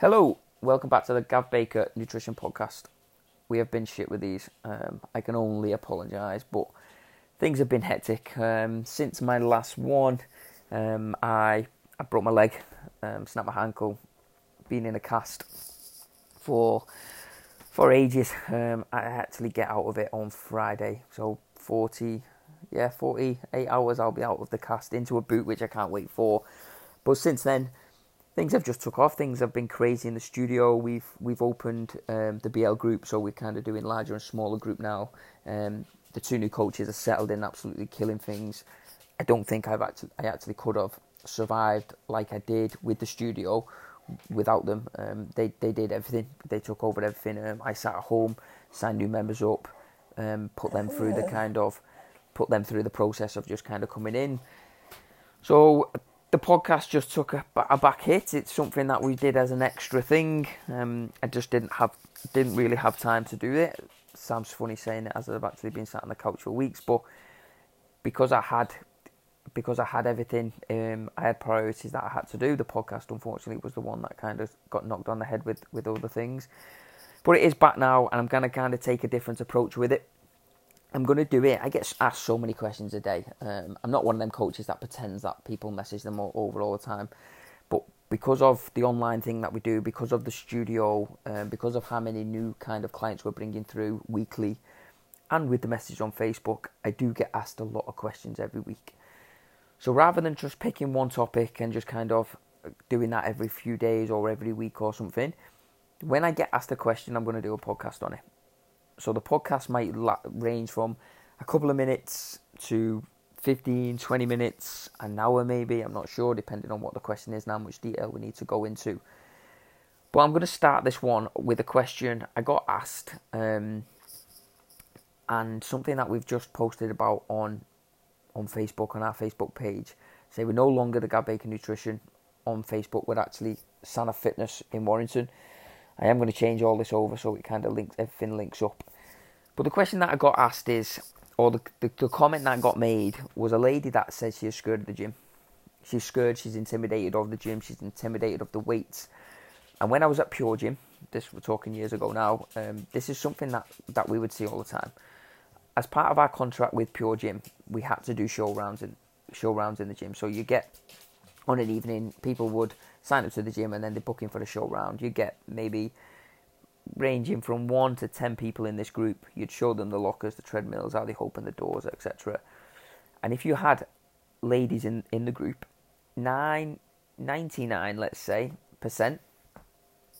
Hello, welcome back to the Gav Baker Nutrition Podcast. We have been shit with these. Um, I can only apologise, but things have been hectic. Um, since my last one, um, I I broke my leg, um, snapped my ankle, been in a cast for for ages. Um, I actually get out of it on Friday, so forty, yeah, forty eight hours. I'll be out of the cast into a boot, which I can't wait for. But since then, things have just took off. Things have been crazy in the studio. We've we've opened um, the BL group, so we're kind of doing larger and smaller group now. Um, the two new coaches are settled in, absolutely killing things. I don't think I've actually I actually could have survived like I did with the studio without them. Um, they they did everything. They took over everything. Um, I sat at home, signed new members up, um, put them through the kind of put them through the process of just kind of coming in. So the podcast just took a, a back hit. It's something that we did as an extra thing. Um, I just didn't have didn't really have time to do it. Sounds funny saying it as I've actually been sat on the couch for weeks, but because I had because I had everything, um, I had priorities that I had to do. The podcast, unfortunately, was the one that kind of got knocked on the head with with other things. But it is back now, and I'm gonna kind of take a different approach with it. I'm going to do it. I get asked so many questions a day. Um, I'm not one of them coaches that pretends that people message them all, over all the time. But because of the online thing that we do, because of the studio, um, because of how many new kind of clients we're bringing through weekly, and with the message on Facebook, I do get asked a lot of questions every week. So rather than just picking one topic and just kind of doing that every few days or every week or something, when I get asked a question, I'm going to do a podcast on it. So the podcast might la- range from a couple of minutes to 15, 20 minutes, an hour maybe. I'm not sure, depending on what the question is and how much detail we need to go into. But I'm going to start this one with a question I got asked, um, and something that we've just posted about on on Facebook on our Facebook page. Say we're no longer the Gav Baker Nutrition on Facebook. We're actually Sana Fitness in Warrington. I am going to change all this over so it kind of links everything links up. But the question that I got asked is, or the, the, the comment that got made was a lady that said she's scared of the gym. She's scared, she's intimidated of the gym, she's intimidated of the weights. And when I was at Pure Gym, this we're talking years ago now, um, this is something that, that we would see all the time. As part of our contract with Pure Gym, we had to do show rounds in show rounds in the gym. So you get on an evening, people would sign up to the gym and then they're booking for the short round. You'd get maybe ranging from one to ten people in this group. You'd show them the lockers, the treadmills, how they open the doors, etc. And if you had ladies in, in the group, nine, 99, let's say, percent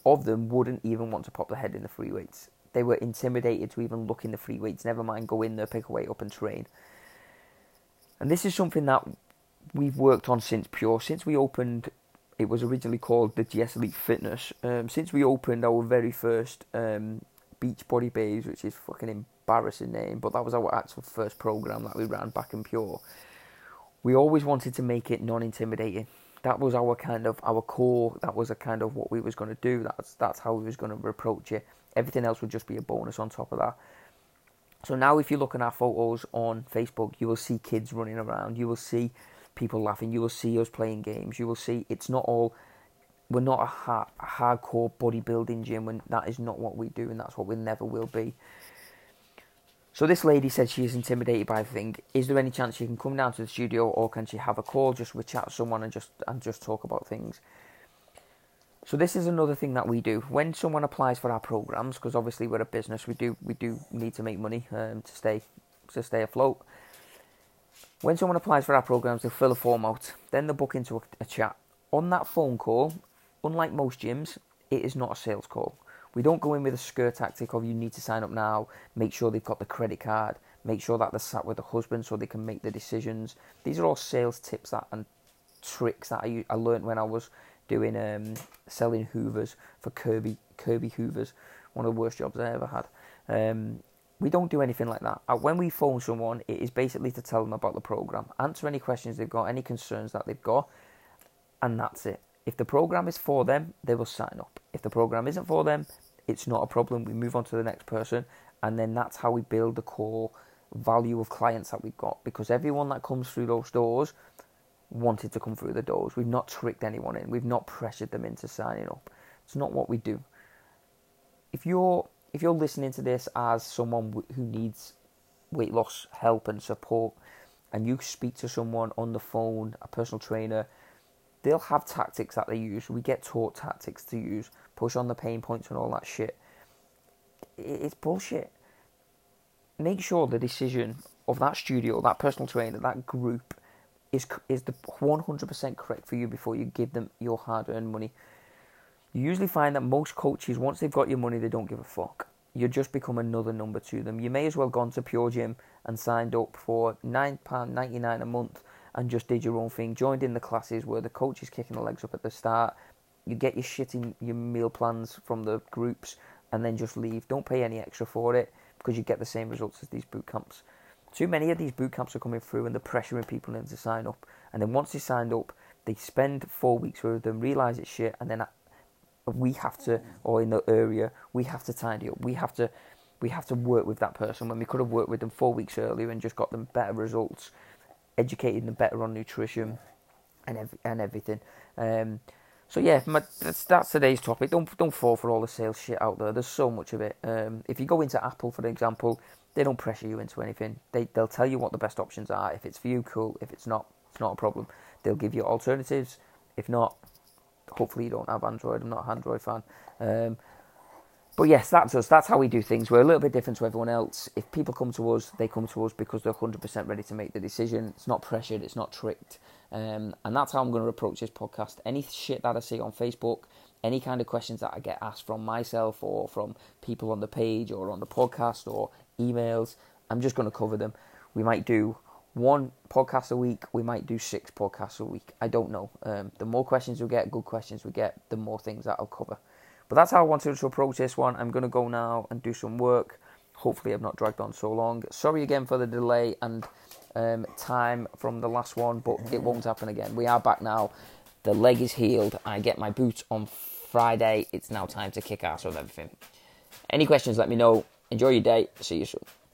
of them wouldn't even want to pop their head in the free weights. They were intimidated to even look in the free weights, never mind go in there, pick a weight up and train. And this is something that we've worked on since Pure, since we opened it was originally called the GS Elite Fitness. Um, since we opened our very first um, Beach Body Bays, which is fucking embarrassing name, but that was our actual first program that we ran back in Pure. We always wanted to make it non-intimidating. That was our kind of our core. That was a kind of what we was going to do. That's that's how we was going to approach it. Everything else would just be a bonus on top of that. So now, if you look at our photos on Facebook, you will see kids running around. You will see people laughing. You will see us playing games. You will see it's not all. We're not a, hard, a hardcore bodybuilding gym. When that is not what we do, and that's what we never will be. So this lady said she is intimidated by the thing. Is there any chance she can come down to the studio, or can she have a call just with chat someone and just and just talk about things? So this is another thing that we do when someone applies for our programs, because obviously we're a business. We do we do need to make money um, to stay to stay afloat. When someone applies for our programs, they'll fill a form out, then they'll book into a, a chat. On that phone call, unlike most gyms, it is not a sales call. We don't go in with a skirt tactic of you need to sign up now, make sure they've got the credit card, make sure that they're sat with the husband so they can make the decisions. These are all sales tips that and tricks that I, I learned when I was doing um, selling Hoovers for Kirby Kirby Hoovers, one of the worst jobs I ever had. Um, we don't do anything like that. Uh, when we phone someone, it is basically to tell them about the program, answer any questions they've got, any concerns that they've got, and that's it. If the program is for them, they will sign up. If the program isn't for them, it's not a problem. We move on to the next person, and then that's how we build the core value of clients that we've got. Because everyone that comes through those doors wanted to come through the doors. We've not tricked anyone in. We've not pressured them into signing up. It's not what we do. If you're if you're listening to this as someone who needs weight loss help and support, and you speak to someone on the phone, a personal trainer, they'll have tactics that they use. We get taught tactics to use, push on the pain points and all that shit. It's bullshit. Make sure the decision of that studio, that personal trainer, that group is is the 100% correct for you before you give them your hard-earned money. You usually find that most coaches, once they've got your money, they don't give a fuck. You just become another number to them. You may as well gone to Pure Gym and signed up for £9.99 a month and just did your own thing. Joined in the classes where the coach is kicking the legs up at the start. You get your shit in your meal plans from the groups and then just leave. Don't pay any extra for it because you get the same results as these boot camps. Too many of these boot camps are coming through and they're pressuring people into sign up. And then once they signed up, they spend four weeks with them, realise it's shit, and then we have to, or in the area, we have to tidy up. We have to, we have to work with that person when we could have worked with them four weeks earlier and just got them better results, educating them better on nutrition, and ev- and everything. Um, so yeah, my, that's, that's, today's topic. Don't don't fall for all the sales shit out there. There's so much of it. Um, if you go into Apple, for example, they don't pressure you into anything. They they'll tell you what the best options are. If it's for you, cool. If it's not, it's not a problem. They'll give you alternatives. If not, hopefully you don't have Android. I'm not an Android fan. Um, but yes, that's us. That's how we do things. We're a little bit different to everyone else. If people come to us, they come to us because they're 100% ready to make the decision. It's not pressured. It's not tricked. Um, and that's how I'm going to approach this podcast. Any shit that I see on Facebook, any kind of questions that I get asked from myself or from people on the page or on the podcast or emails. I'm just going to cover them. We might do one podcast a week. We might do six podcasts a week. I don't know. Um, the more questions we get, good questions we get, the more things that I'll cover. But that's how I wanted to approach this one. I'm going to go now and do some work. Hopefully, I've not dragged on so long. Sorry again for the delay and um, time from the last one, but it won't happen again. We are back now. The leg is healed. I get my boot on Friday. It's now time to kick ass with everything. Any questions, let me know. Enjoy your day. See you soon.